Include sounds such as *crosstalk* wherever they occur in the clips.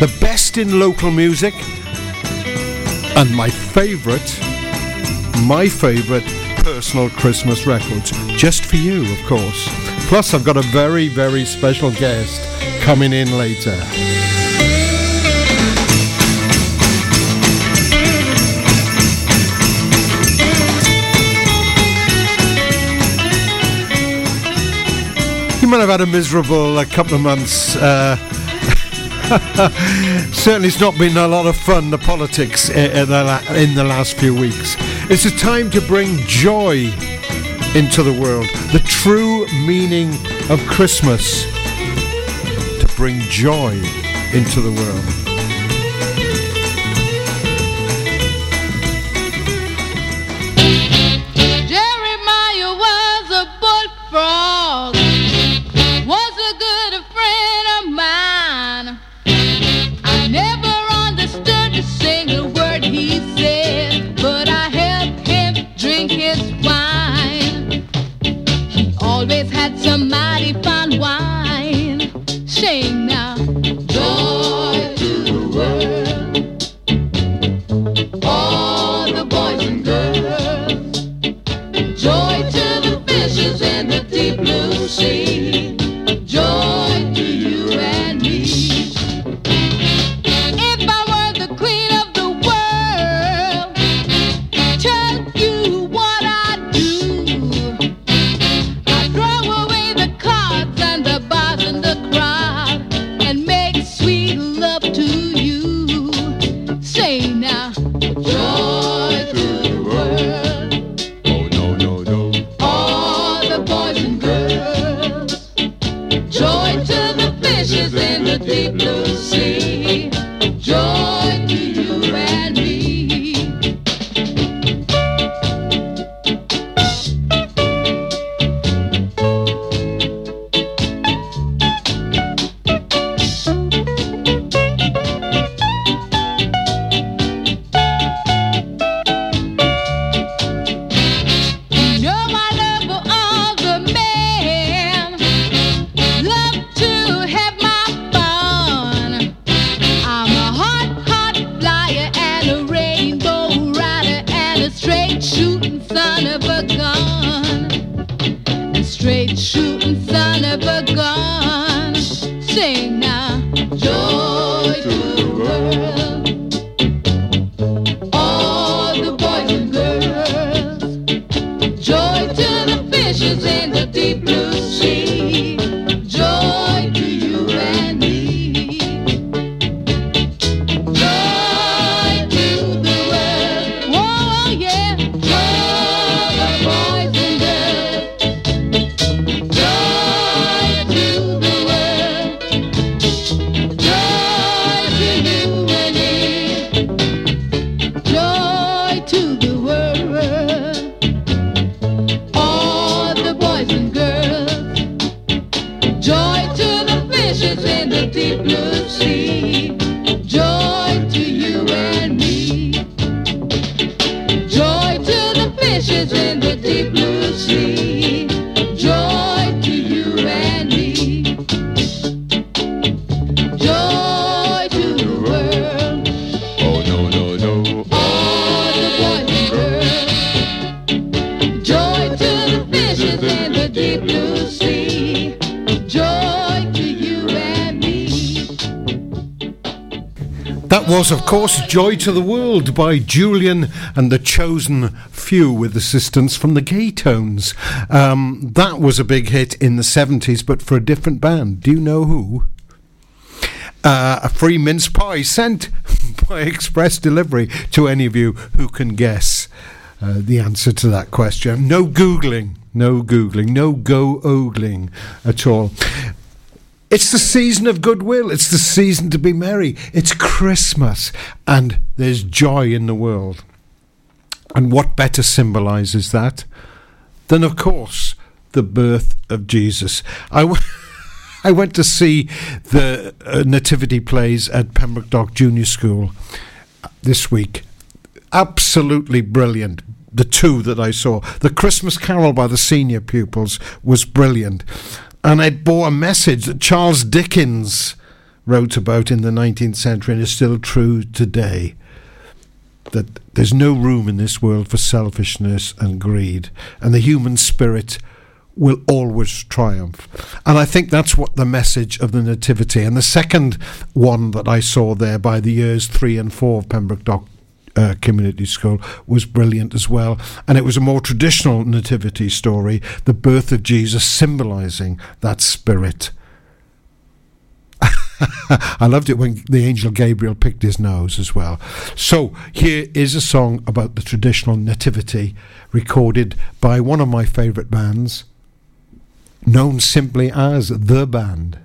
the best in local music, and my favourite, my favourite personal Christmas records, just for you, of course. Plus, I've got a very, very special guest coming in later. You might have had a miserable uh, couple of months. Uh, *laughs* certainly, it's not been a lot of fun, the politics in the, in the last few weeks. It's a time to bring joy into the world, the true meaning of Christmas, to bring joy into the world. Was, of course, Joy to the World by Julian and the Chosen Few with assistance from the Gaytones. Um, that was a big hit in the 70s, but for a different band. Do you know who? Uh, a free mince pie sent *laughs* by express delivery to any of you who can guess uh, the answer to that question. No Googling. No Googling, no go ogling at all. It's the season of goodwill. It's the season to be merry. It's Christmas, and there's joy in the world. And what better symbolizes that than, of course, the birth of Jesus? I, w- *laughs* I went to see the uh, nativity plays at Pembroke Dock Junior School this week. Absolutely brilliant. The two that I saw. The Christmas Carol by the senior pupils was brilliant and it bore a message that Charles Dickens wrote about in the 19th century and is still true today that there's no room in this world for selfishness and greed, and the human spirit will always triumph. And I think that's what the message of the Nativity. And the second one that I saw there by the years three and four of Pembroke Dock uh, Community School was brilliant as well. And it was a more traditional nativity story, the birth of Jesus symbolizing that spirit. *laughs* I loved it when the angel Gabriel picked his nose as well. So here is a song about the traditional nativity recorded by one of my favourite bands, known simply as The Band.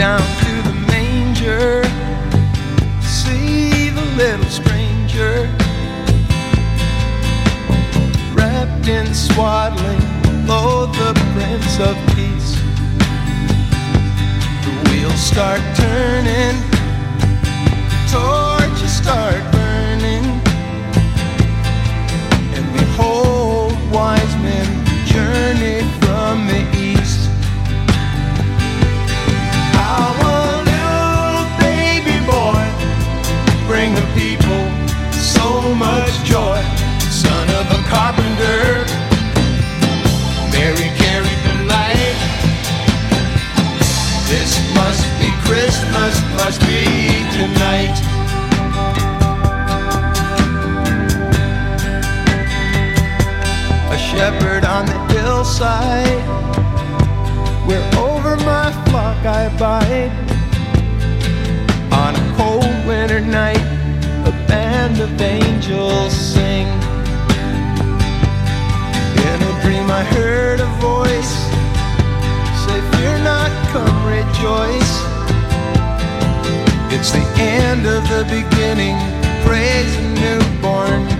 Down to the manger, see the little stranger wrapped in swaddling, lo, the Prince of Peace. The wheels start turning, torches start burning, must be tonight. A shepherd on the hillside where over my flock I abide. On a cold winter night, a band of angels sing. In a dream, I heard a voice say, Fear not, come rejoice. It's the end of the beginning. Praise the newborn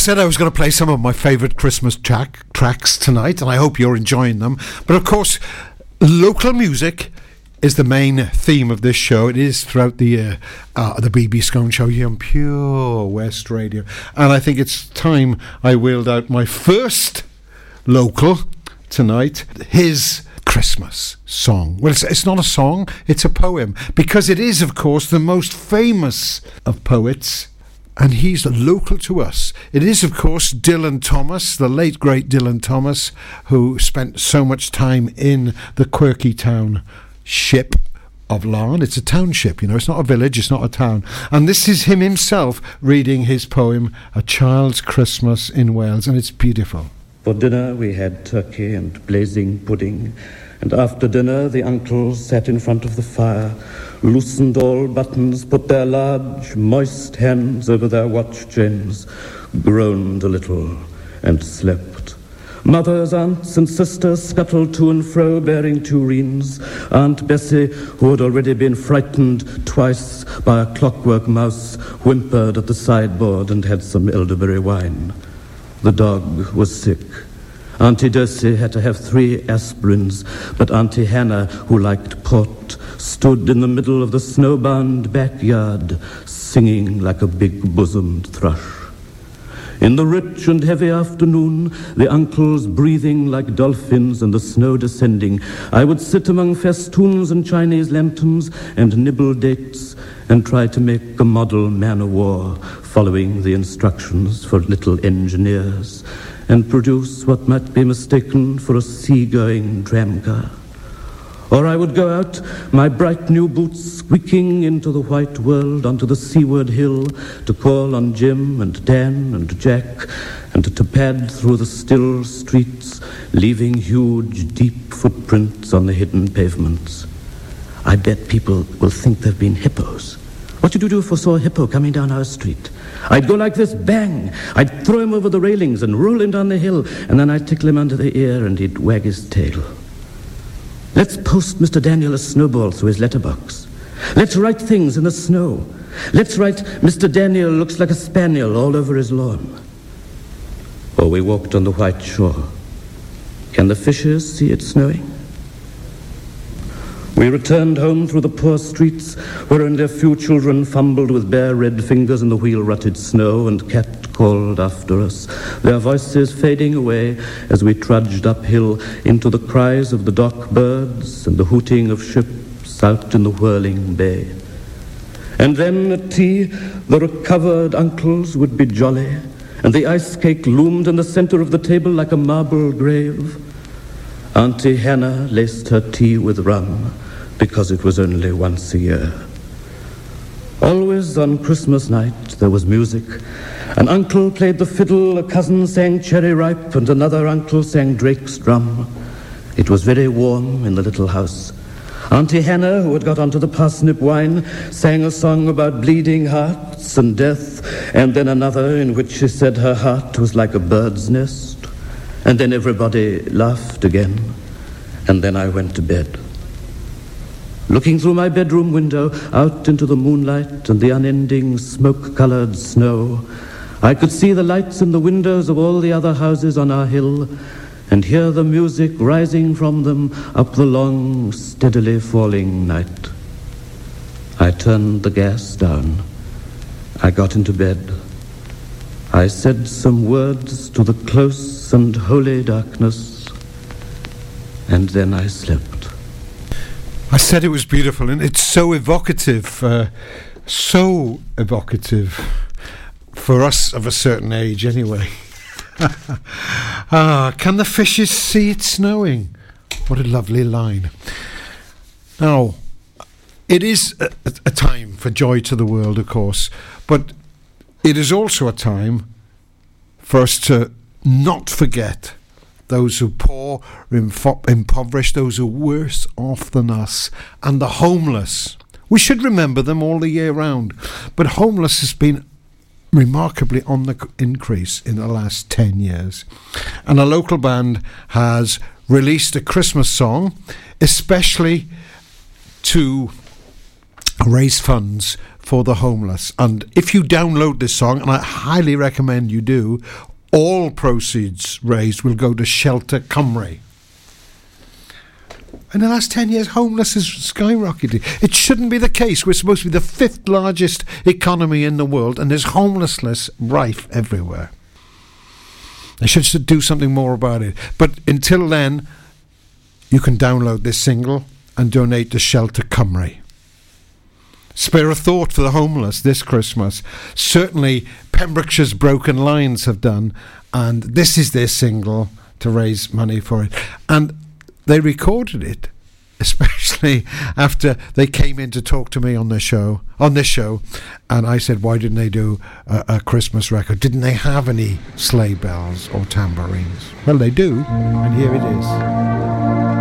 said I was going to play some of my favourite Christmas track, tracks tonight, and I hope you're enjoying them. But of course, local music is the main theme of this show. It is throughout the year, uh, the BB Skone Show here on Pure West Radio. And I think it's time I wheeled out my first local tonight. His Christmas song. Well, it's, it's not a song, it's a poem, because it is, of course, the most famous of poets and he's local to us. It is, of course, Dylan Thomas, the late great Dylan Thomas, who spent so much time in the quirky town ship of Laugharne. It's a township, you know, it's not a village, it's not a town. And this is him himself reading his poem, A Child's Christmas in Wales, and it's beautiful. For dinner, we had turkey and blazing pudding. And after dinner, the uncles sat in front of the fire, loosened all buttons, put their large, moist hands over their watch chains, groaned a little, and slept. Mothers, aunts, and sisters scuttled to and fro bearing tureens. Aunt Bessie, who had already been frightened twice by a clockwork mouse, whimpered at the sideboard and had some elderberry wine. The dog was sick. Auntie Dosie had to have three aspirins, but Auntie Hannah, who liked port, stood in the middle of the snowbound backyard, singing like a big bosomed thrush. In the rich and heavy afternoon, the uncles breathing like dolphins and the snow descending, I would sit among festoons and Chinese lanterns and nibble dates and try to make a model man of war following the instructions for little engineers and produce what might be mistaken for a seagoing tramcar. Or I would go out, my bright new boots squeaking into the white world onto the seaward hill to call on Jim and Dan and Jack and to pad through the still streets, leaving huge, deep footprints on the hidden pavements. I bet people will think they've been hippos. What would you do if we saw a hippo coming down our street? I'd go like this, bang! I'd throw him over the railings and roll him down the hill, and then I'd tickle him under the ear and he'd wag his tail. Let's post Mr. Daniel a snowball through his letterbox. Let's write things in the snow. Let's write Mr. Daniel looks like a spaniel all over his lawn. Or we walked on the white shore. Can the fishers see it snowing? We returned home through the poor streets, wherein their few children fumbled with bare red fingers in the wheel-rutted snow, and cat called after us, their voices fading away as we trudged uphill into the cries of the dock birds and the hooting of ships out in the whirling bay. And then at tea, the recovered uncles would be jolly, and the ice cake loomed in the center of the table like a marble grave. Auntie Hannah laced her tea with rum because it was only once a year. Always on Christmas night there was music. An uncle played the fiddle, a cousin sang Cherry Ripe, and another uncle sang Drake's drum. It was very warm in the little house. Auntie Hannah, who had got onto the parsnip wine, sang a song about bleeding hearts and death, and then another in which she said her heart was like a bird's nest. And then everybody laughed again, and then I went to bed. Looking through my bedroom window out into the moonlight and the unending smoke colored snow, I could see the lights in the windows of all the other houses on our hill and hear the music rising from them up the long, steadily falling night. I turned the gas down. I got into bed. I said some words to the close and holy darkness, and then I slept. I said it was beautiful, and it's so evocative, uh, so evocative for us of a certain age, anyway. *laughs* ah, can the fishes see it snowing? What a lovely line. Now, it is a, a time for joy to the world, of course, but it is also a time for us to not forget those who are poor, impo- impoverished, those who are worse off than us, and the homeless. We should remember them all the year round. But homeless has been remarkably on the increase in the last 10 years. And a local band has released a Christmas song, especially to raise funds for the homeless. And if you download this song, and I highly recommend you do, all proceeds raised will go to Shelter Cymru. In the last 10 years, homelessness has skyrocketed. It shouldn't be the case. We're supposed to be the fifth largest economy in the world, and there's homelessness rife everywhere. They should do something more about it. But until then, you can download this single and donate to Shelter Cymru. Spare a thought for the homeless this Christmas. Certainly, Pembrokeshire's Broken Lines have done, and this is their single to raise money for it. And they recorded it, *laughs* especially after they came in to talk to me on the show, on this show, and I said, "Why didn't they do a, a Christmas record? Didn't they have any sleigh bells or tambourines?" Well, they do, and here it is.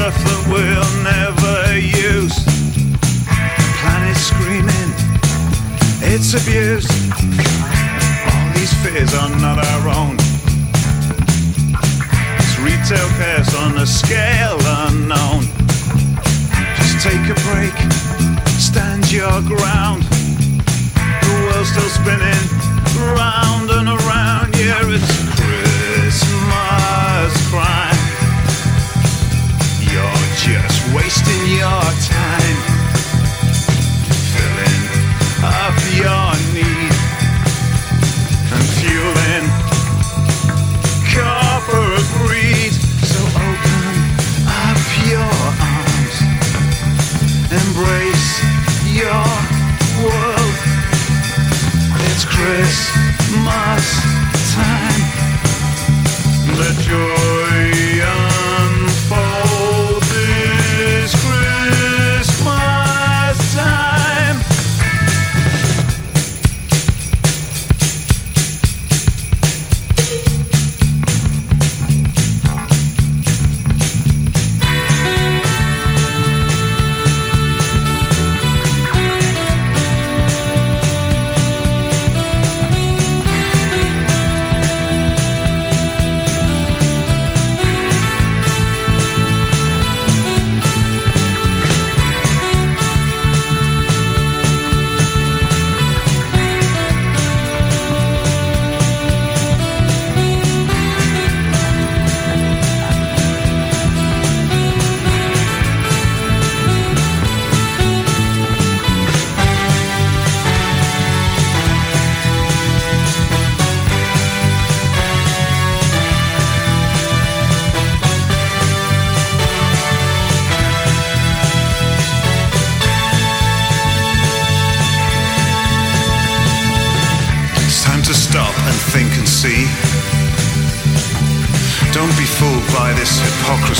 Stuff that we'll never use. Planet screaming, it's abuse. All these fears are not our own. It's retail chaos on a scale unknown. Just take a break, stand your ground. The world's still spinning round and around. Yeah, it's Christmas crime. Just wasting your time. Filling up your need and fueling copper greed. So open up your arms, embrace your world. It's Christmas time. Let joy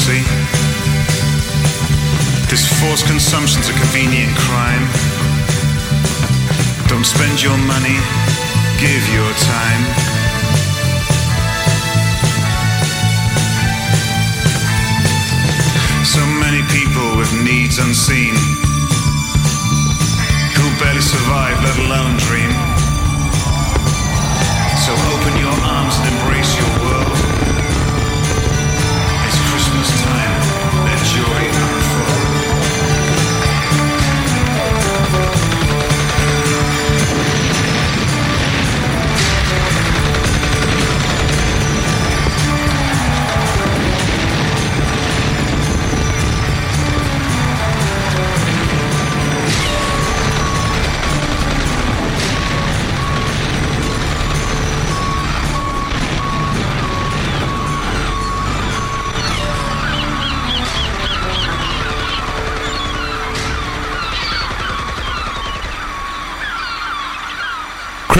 hypocrisy. This forced consumption's a convenient crime. Don't spend your money, give your time. So many people with needs unseen who barely survive, let alone dream. So open your arms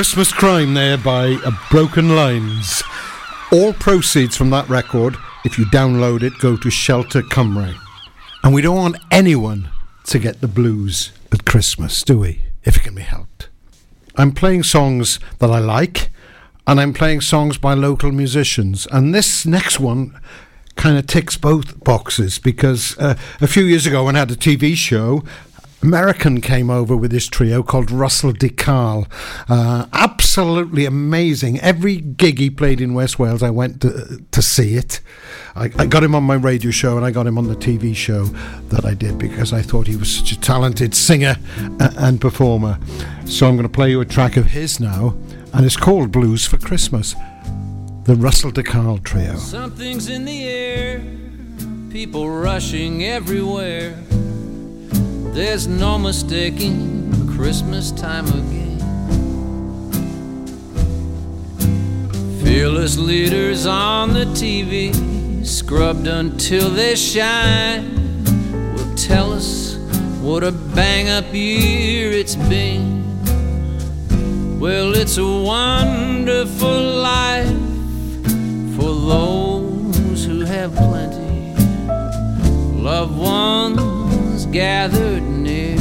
Christmas Crime there by uh, Broken Lines. All proceeds from that record, if you download it, go to Shelter Cymru. And we don't want anyone to get the blues at Christmas, do we? If it can be helped. I'm playing songs that I like, and I'm playing songs by local musicians. And this next one kind of ticks both boxes because uh, a few years ago, when I had a TV show, American came over with this trio called Russell DeCarl. Uh, absolutely amazing. Every gig he played in West Wales, I went to, to see it. I, I, got him on my radio show and I got him on the TV show that I did because I thought he was such a talented singer and performer. So I'm going to play you a track of his now, and it's called Blues for Christmas. The Russell DeCarl Trio. Something's in the air, people rushing everywhere. There's no mistaking Christmas time again. Fearless leaders on the TV, scrubbed until they shine, will tell us what a bang up year it's been. Well, it's a wonderful life for those who have plenty. Loved ones gathered near.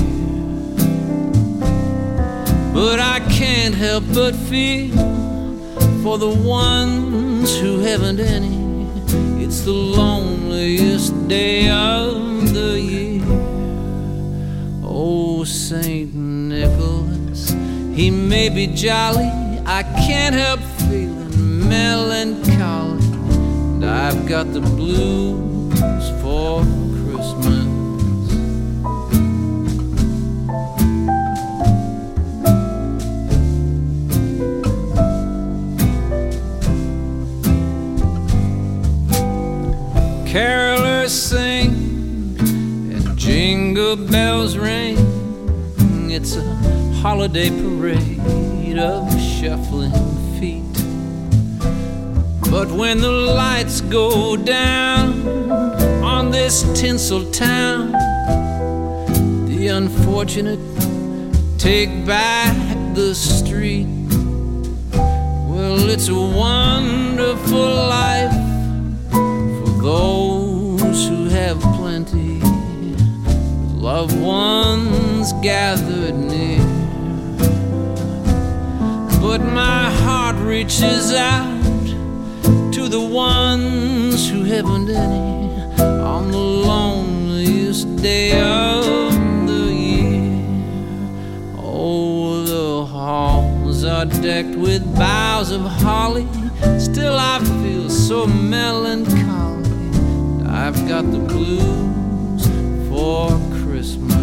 But I can't help but feel for the ones who haven't any. It's the loneliest day of the year. Oh, Saint Nicholas, he may be jolly. I can't help feeling melancholy. And I've got the blues for Christmas. Carolers sing and jingle bells ring. It's a holiday parade of shuffling feet. But when the lights go down on this tinsel town, the unfortunate take back the street. Well, it's a wonderful life those who have plenty, loved ones gathered near. But my heart reaches out to the ones who haven't any on the loneliest day of the year. Oh, the halls are decked with boughs of holly. Still, I feel so melancholy. I've got the blues for Christmas.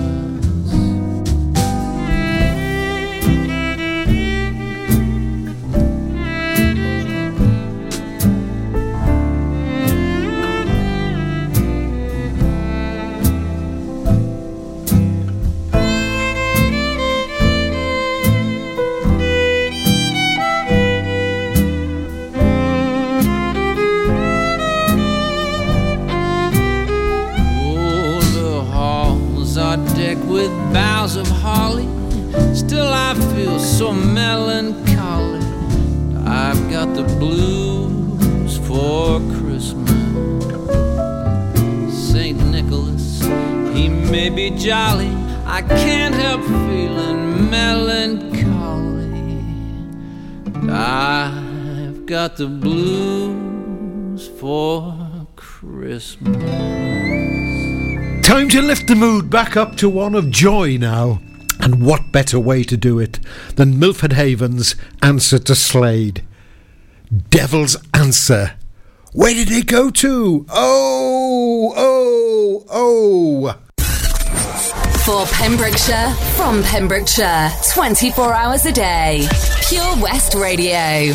The blues for Christmas. Saint Nicholas, he may be jolly. I can't help feeling melancholy. I've got the blues for Christmas. Time to lift the mood back up to one of joy now. And what better way to do it than Milford Haven's answer to Slade? Devil's Answer. Where did it go to? Oh, oh, oh. For Pembrokeshire, from Pembrokeshire, 24 hours a day. Pure West Radio.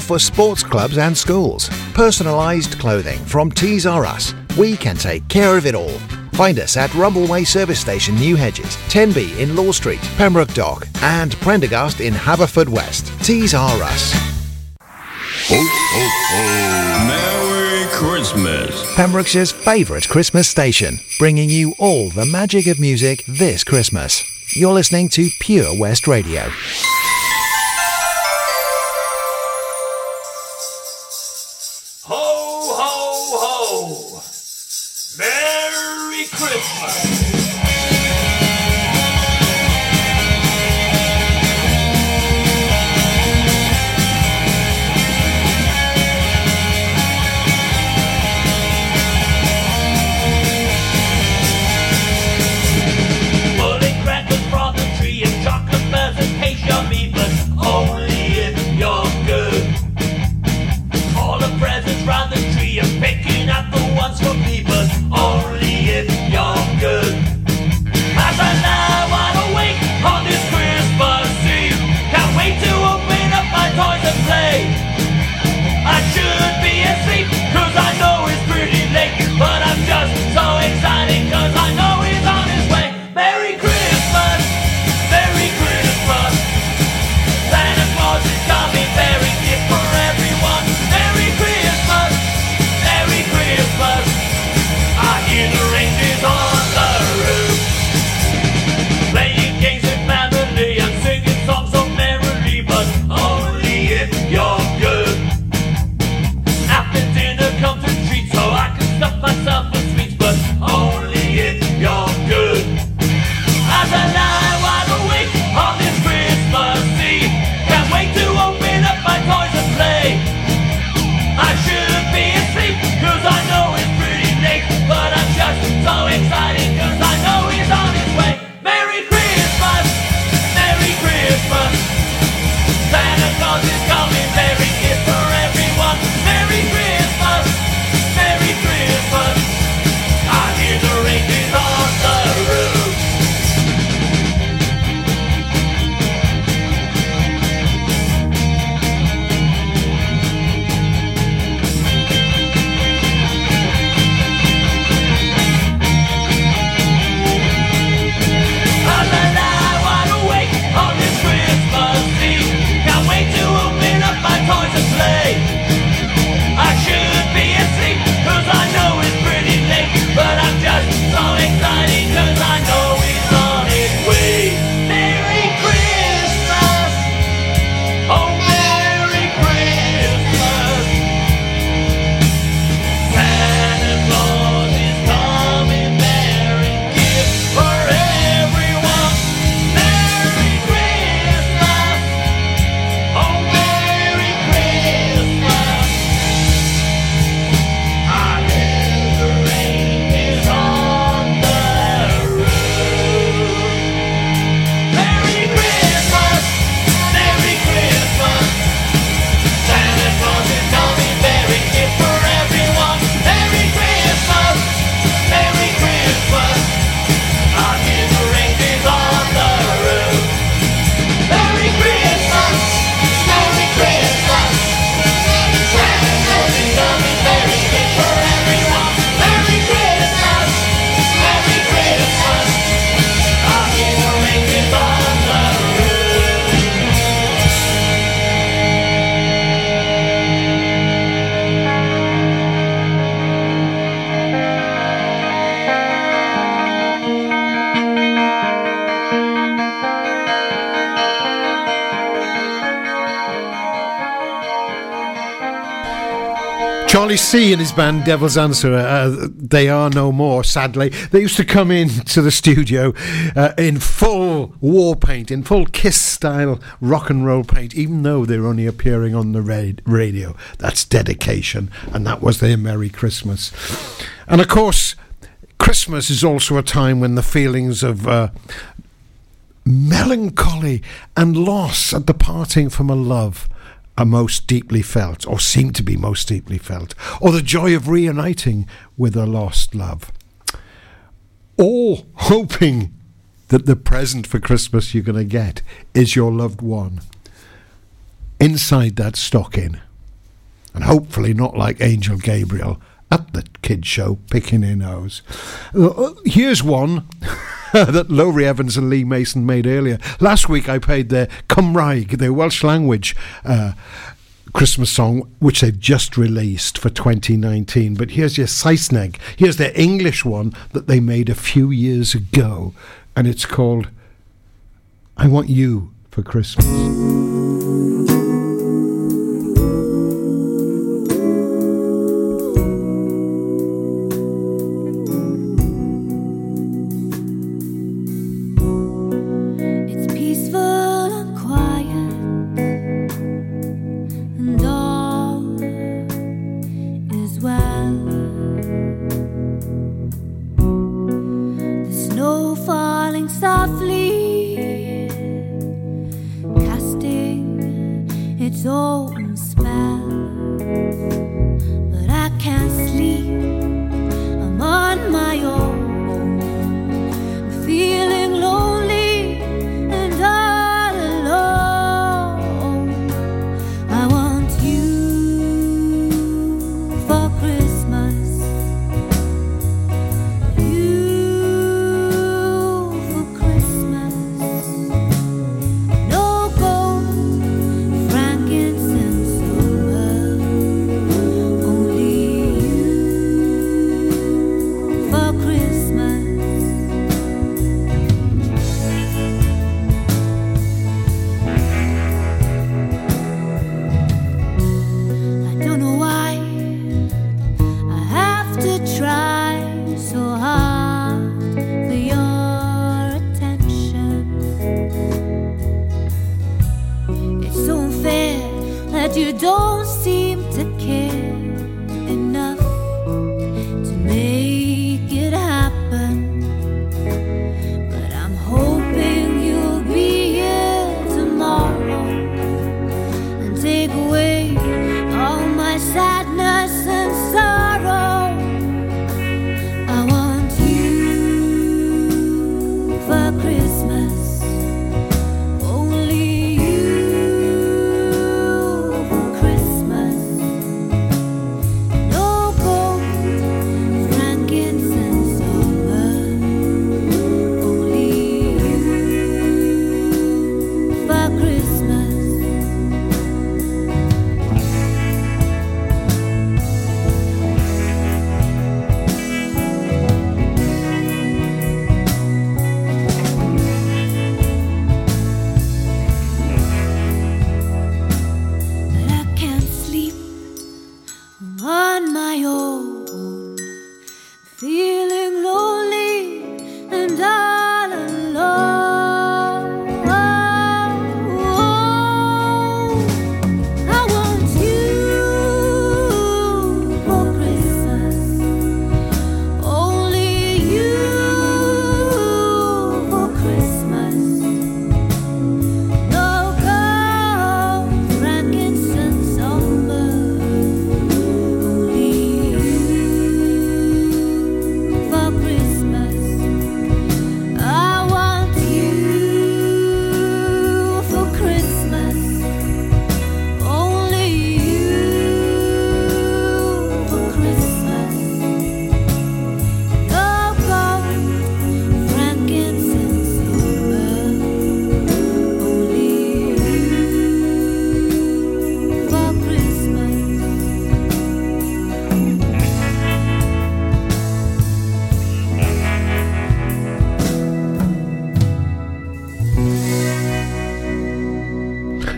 for sports clubs and schools. Personalised clothing from Tees R Us. We can take care of it all. Find us at Rumbleway Service Station, New Hedges, 10B in Law Street, Pembroke Dock, and Prendergast in Haverfordwest. Tees R Us. Ho, ho, ho. Merry Christmas. Pembrokeshire's favourite Christmas station, bringing you all the magic of music this Christmas. You're listening to Pure West Radio. Charlie C and his band Devil's Answer, uh, they are no more, sadly. They used to come in to the studio uh, in full war paint, in full Kiss style rock and roll paint, even though they're only appearing on the ra- radio. That's dedication, and that was their Merry Christmas. And of course, Christmas is also a time when the feelings of uh, melancholy and loss at the parting from a love are most deeply felt, or seem to be most deeply felt, or the joy of reuniting with a lost love, or *laughs* hoping that the present for Christmas you're going to get is your loved one inside that stocking, and hopefully not like Angel Gabriel at the kid show picking their nose. Uh, here's one. *laughs* *laughs* that Lowri Evans and Lee Mason made earlier. Last week I played their Cymraeg, their Welsh language uh, Christmas song, which they've just released for 2019. But here's your Saesneg. Here's their English one that they made a few years ago, and it's called I Want You for Christmas.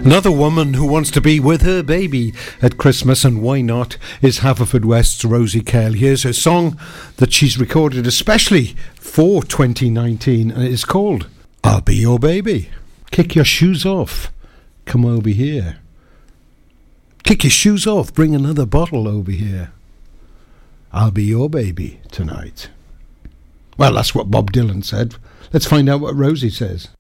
Another woman who wants to be with her baby at Christmas, and why not, is Haverfordwest's Rosie Cale. Here's her song that she's recorded especially for 2019, and it's called I'll Be Your Baby. Kick your shoes off. Come over here. Kick your shoes off. Bring another bottle over here. I'll be your baby tonight. Well, that's what Bob Dylan said. Let's find out what Rosie says.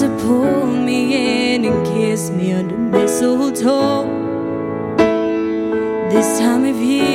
to pull me in and kiss me under mistletoe. This time of year.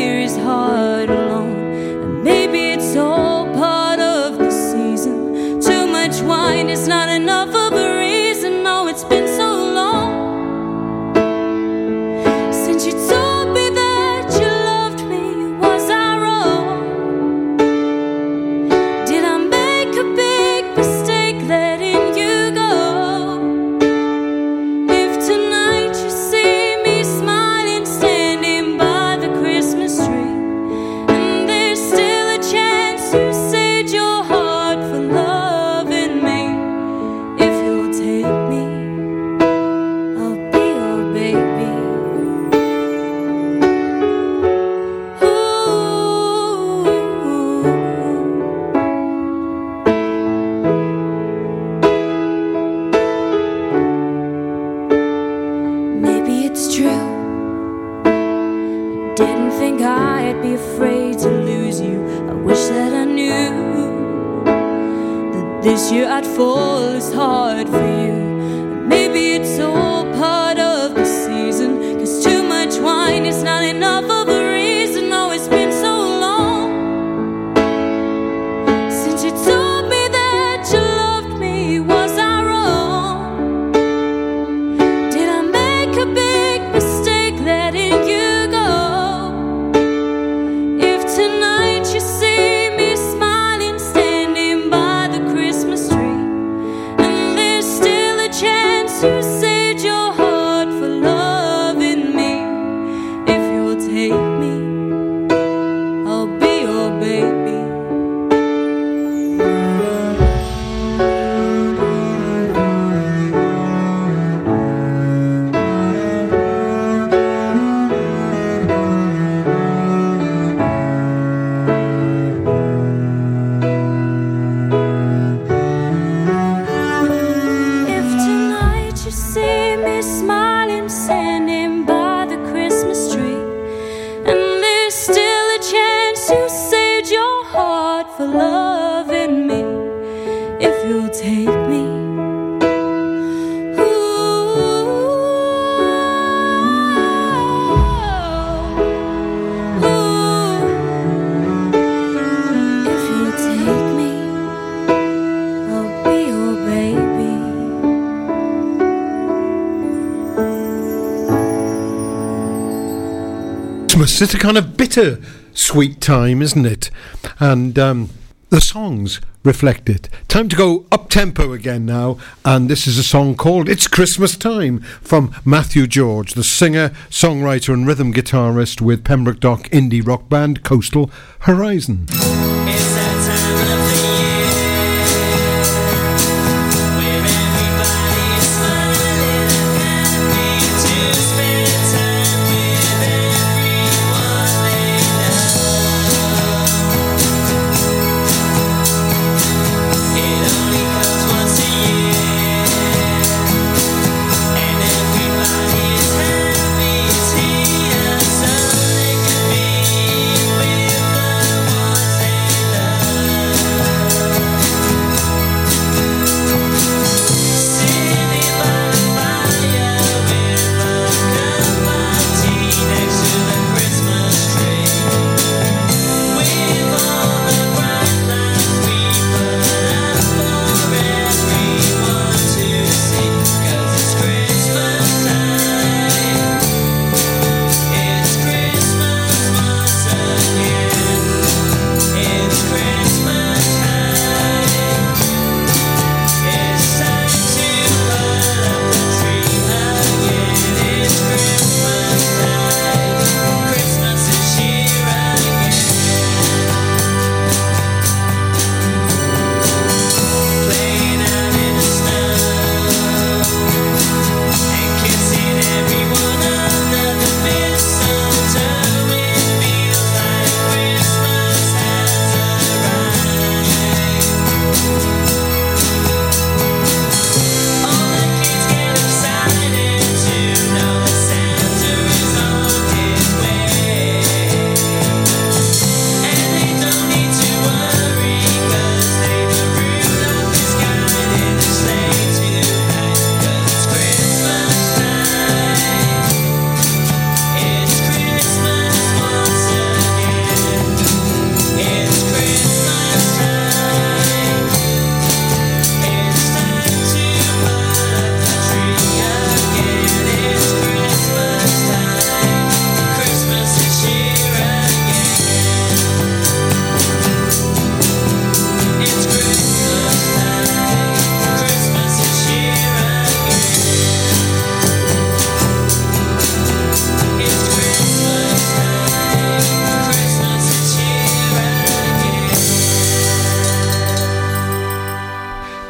it's just a kind of bitter sweet time, isn't it? And um, the songs reflect it. Time to go up tempo again now, and this is a song called It's Christmas Time from Matthew George, the singer, songwriter, and rhythm guitarist with Pembroke Dock indie rock band Coastal Horizon.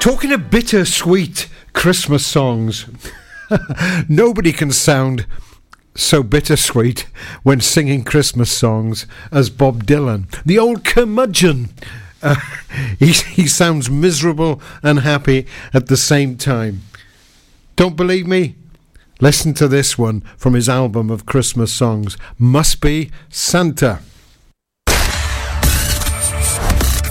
Talking of bittersweet Christmas songs, *laughs* nobody can sound so bittersweet when singing Christmas songs as Bob Dylan. The old curmudgeon. Uh, *laughs* he, he sounds miserable and happy at the same time. Don't believe me? Listen to this one from his album of Christmas songs. Must be Santa.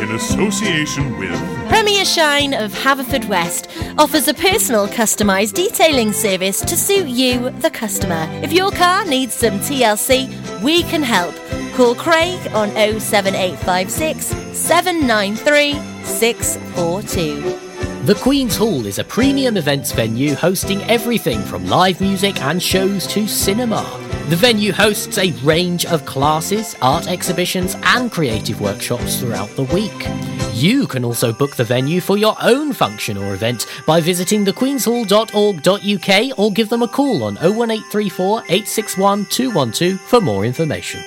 in association with Premier Shine of Haverfordwest offers a personal customised detailing service to suit you, the customer. If your car needs some TLC, we can help. Call Craig on 07856 793 642. The Queen's Hall is a premium events venue hosting everything from live music and shows to cinema. The venue hosts a range of classes, art exhibitions, and creative workshops throughout the week. You can also book the venue for your own function or event by visiting thequeenshall.org.uk or give them a call on 01834 861 212 for more information.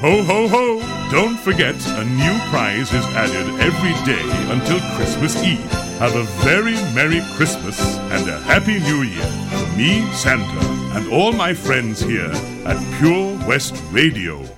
Ho ho ho! Don't forget, a new prize is added every day until Christmas Eve. Have a very Merry Christmas and a Happy New Year from me, Santa, and all my friends here at Pure West Radio.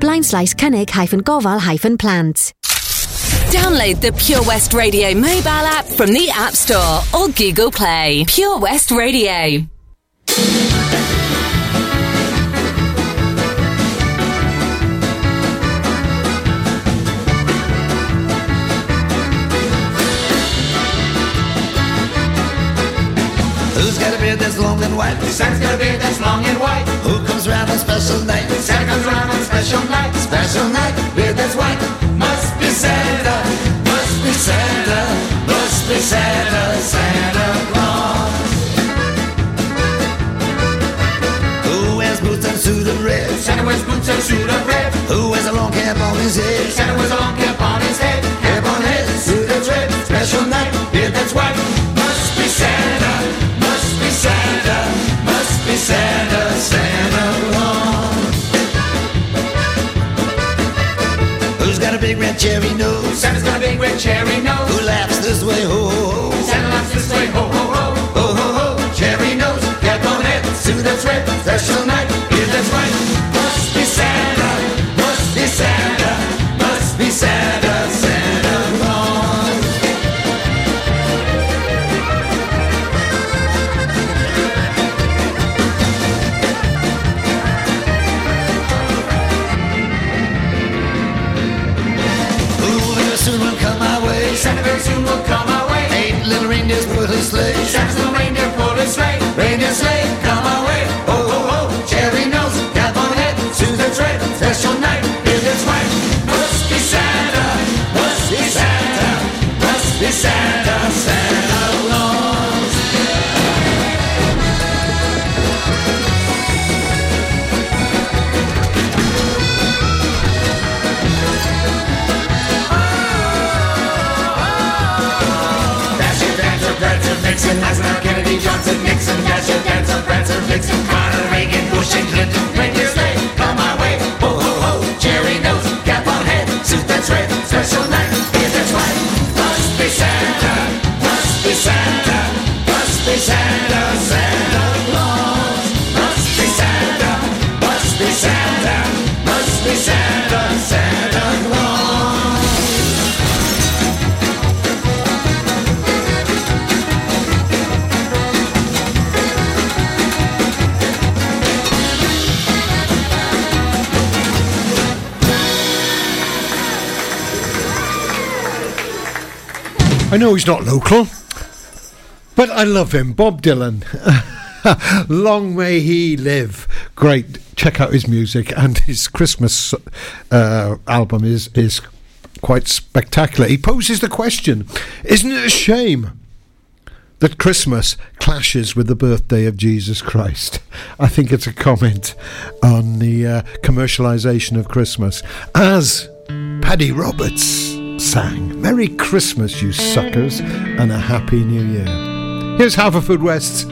blaen slaes cynnig hyphen gofal hyphen plant. Download the Pure West Radio mobile app from the App Store or Google Play. Pure West Radio. Who's got a beard that's long and white? Santa's got a beard that's long and white. Who comes round on special night? Santa comes around on special night. Special night, beard that's white. Must be Santa. Must be Santa. Must be Santa. Santa Claus. Who wears boots and suit of red? Santa wears boots and suit of red. Who wears a long cap on his head? Santa wears a long cap cherry nose? I know he's not local, but I love him, Bob Dylan. *laughs* Long may he live. Great. Check out his music and his Christmas uh, album is is quite spectacular. He poses the question: Isn't it a shame that Christmas clashes with the birthday of Jesus Christ? I think it's a comment on the uh, commercialization of Christmas, as Paddy Roberts sang, "Merry Christmas, you suckers, and a Happy New Year." Here's Haverfordwest's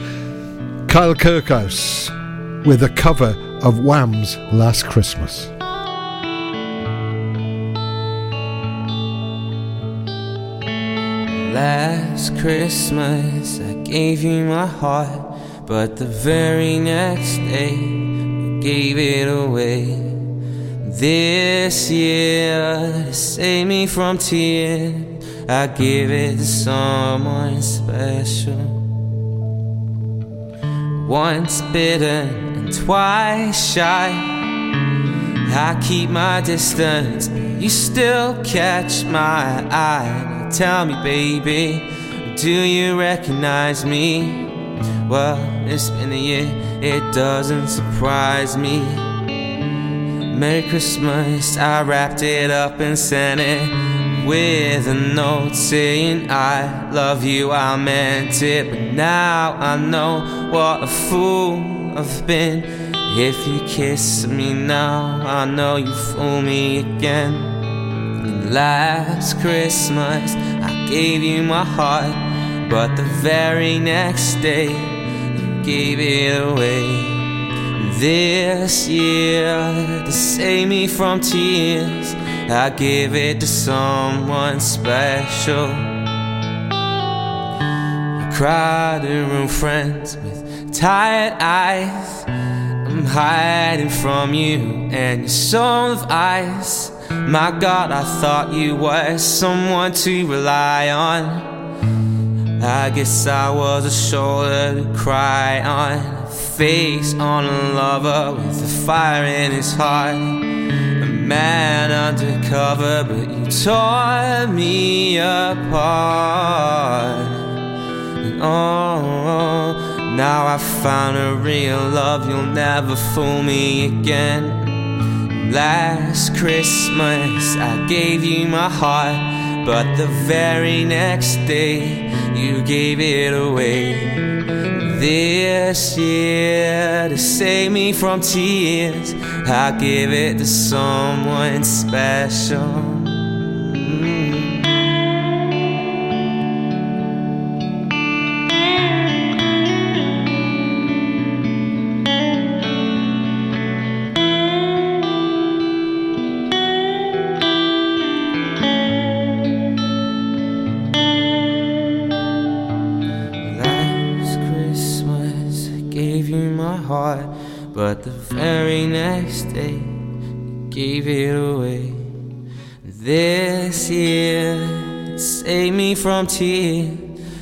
Kyle Kirkhouse with a cover of Wham's Last Christmas. Last Christmas I gave you my heart, but the very next day you gave it away. This year, to save me from tears, I give it to someone special. Once bitten and twice shy, I keep my distance, but you still catch my eye. Tell me, baby, do you recognize me? Well, it's been a year, it doesn't surprise me. Merry Christmas, I wrapped it up and sent it with a note saying I love you, I meant it. But now I know what a fool I've been. If you kiss me now, I know you fool me again. Last Christmas, I gave you my heart, but the very next day, you gave it away. This year, to save me from tears, I give it to someone special. A crowded room, friends with tired eyes. I'm hiding from you and your soul of ice. My God, I thought you were someone to rely on. I guess I was a shoulder to cry on, face on a lover with a fire in his heart. A man undercover, but you tore me apart. And oh, now I found a real love, you'll never fool me again. Last Christmas, I gave you my heart, but the very next day, you gave it away. This year, to save me from tears, I give it to someone special. Gave it away. This year, save me from tears,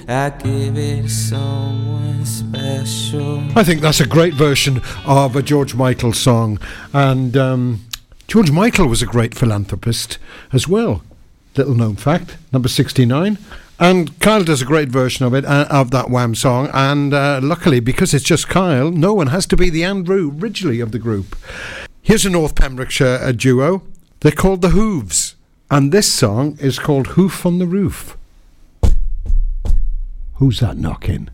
I give it to someone special. I think that's a great version of a George Michael song. And um, George Michael was a great philanthropist as well. Little known fact, number 69. And Kyle does a great version of it, uh, of that Wham song. And uh, luckily, because it's just Kyle, no one has to be the Andrew Ridgeley of the group. Here's a North Pembrokeshire uh, duo. They're called the Hooves. And this song is called Hoof on the Roof. Who's that knocking?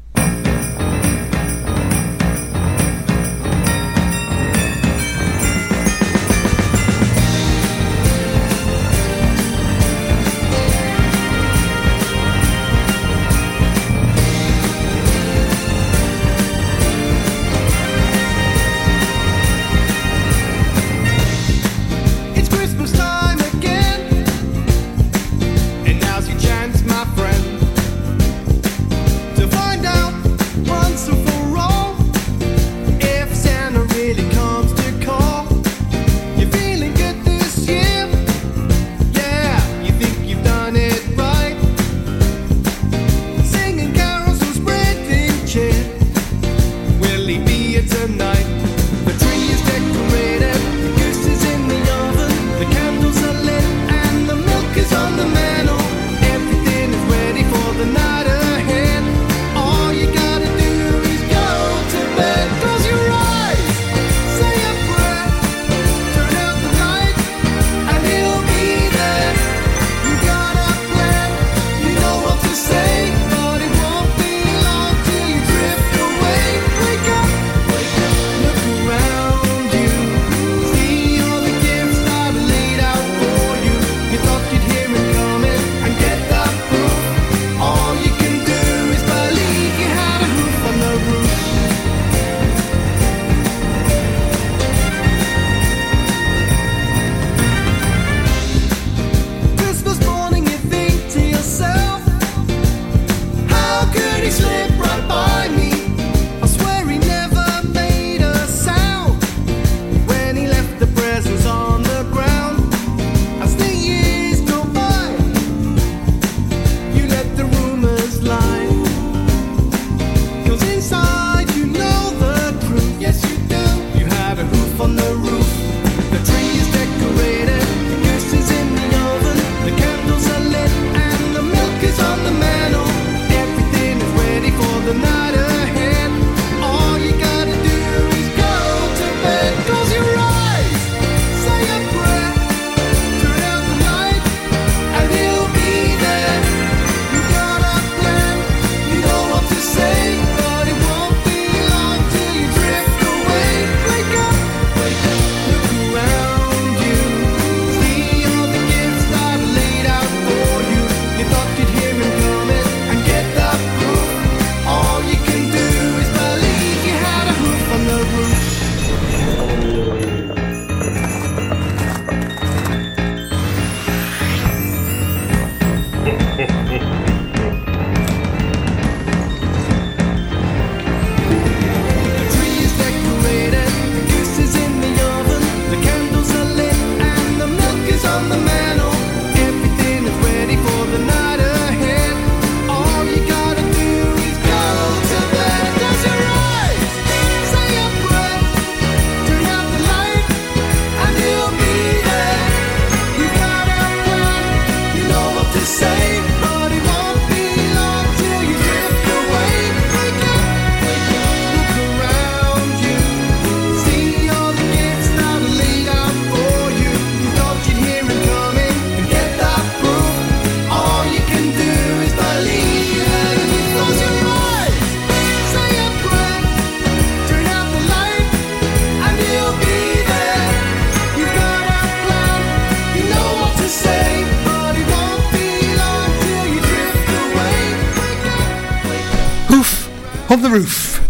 On the roof.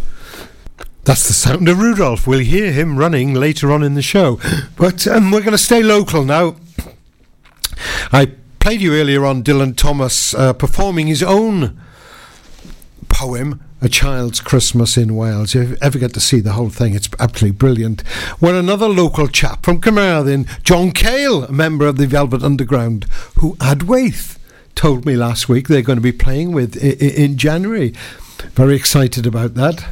That's the sound of Rudolph. We'll hear him running later on in the show. *gasps* But um, we're going to stay local now. I played you earlier on Dylan Thomas uh, performing his own poem, A Child's Christmas in Wales. If you ever get to see the whole thing, it's absolutely brilliant. Well, another local chap from Carmarthen, John Cale, a member of the Velvet Underground, who Adwaith told me last week they're going to be playing with in January. Very excited about that.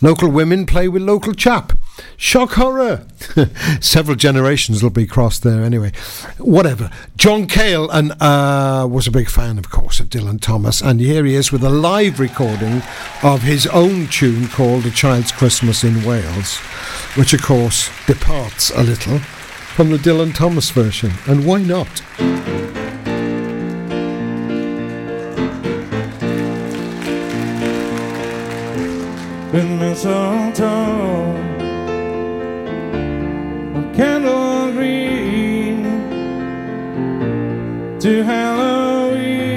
Local women play with local chap. Shock horror. *laughs* Several generations will be crossed there anyway. Whatever. John Cale and uh, was a big fan, of course, of Dylan Thomas, and here he is with a live recording of his own tune called "A Child's Christmas in Wales," which, of course, departs a little from the Dylan Thomas version. And why not? Mistletoe, a candle green to Halloween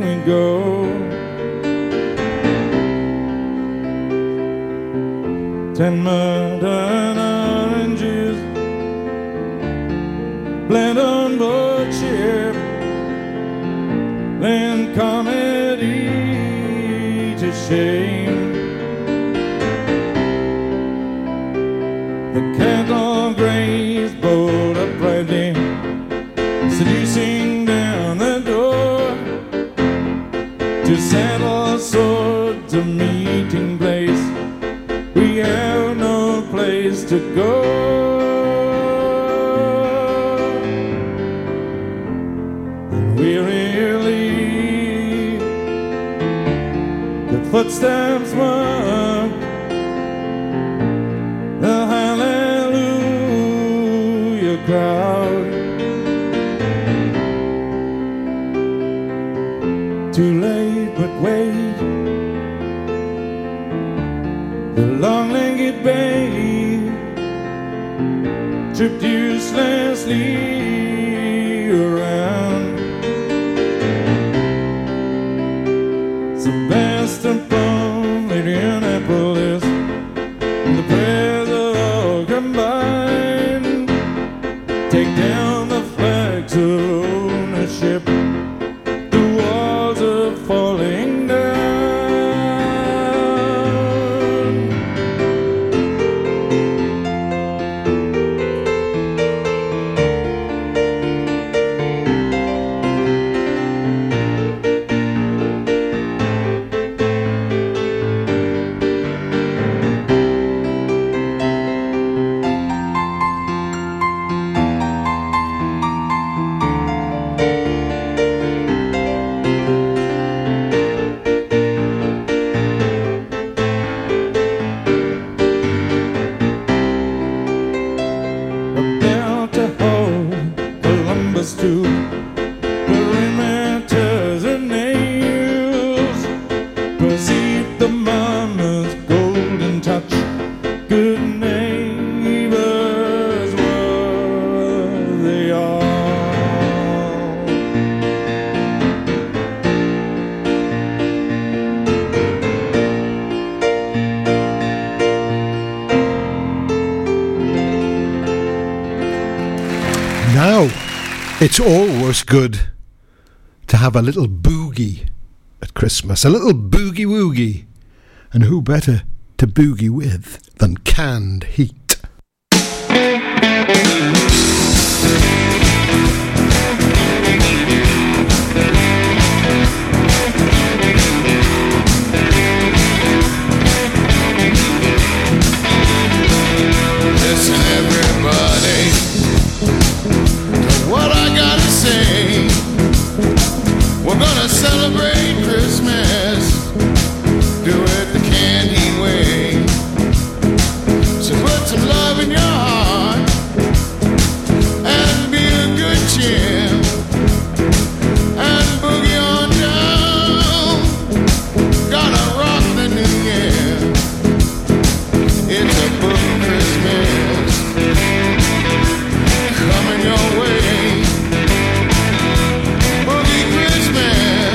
we go. Ten modern oranges, blend on board ship, then comedy to shame. A meeting place. We have no place to go. And wearily, the footsteps walk tripped always good to have a little boogie at Christmas, a little boogie woogie. And who better to boogie with than canned heat?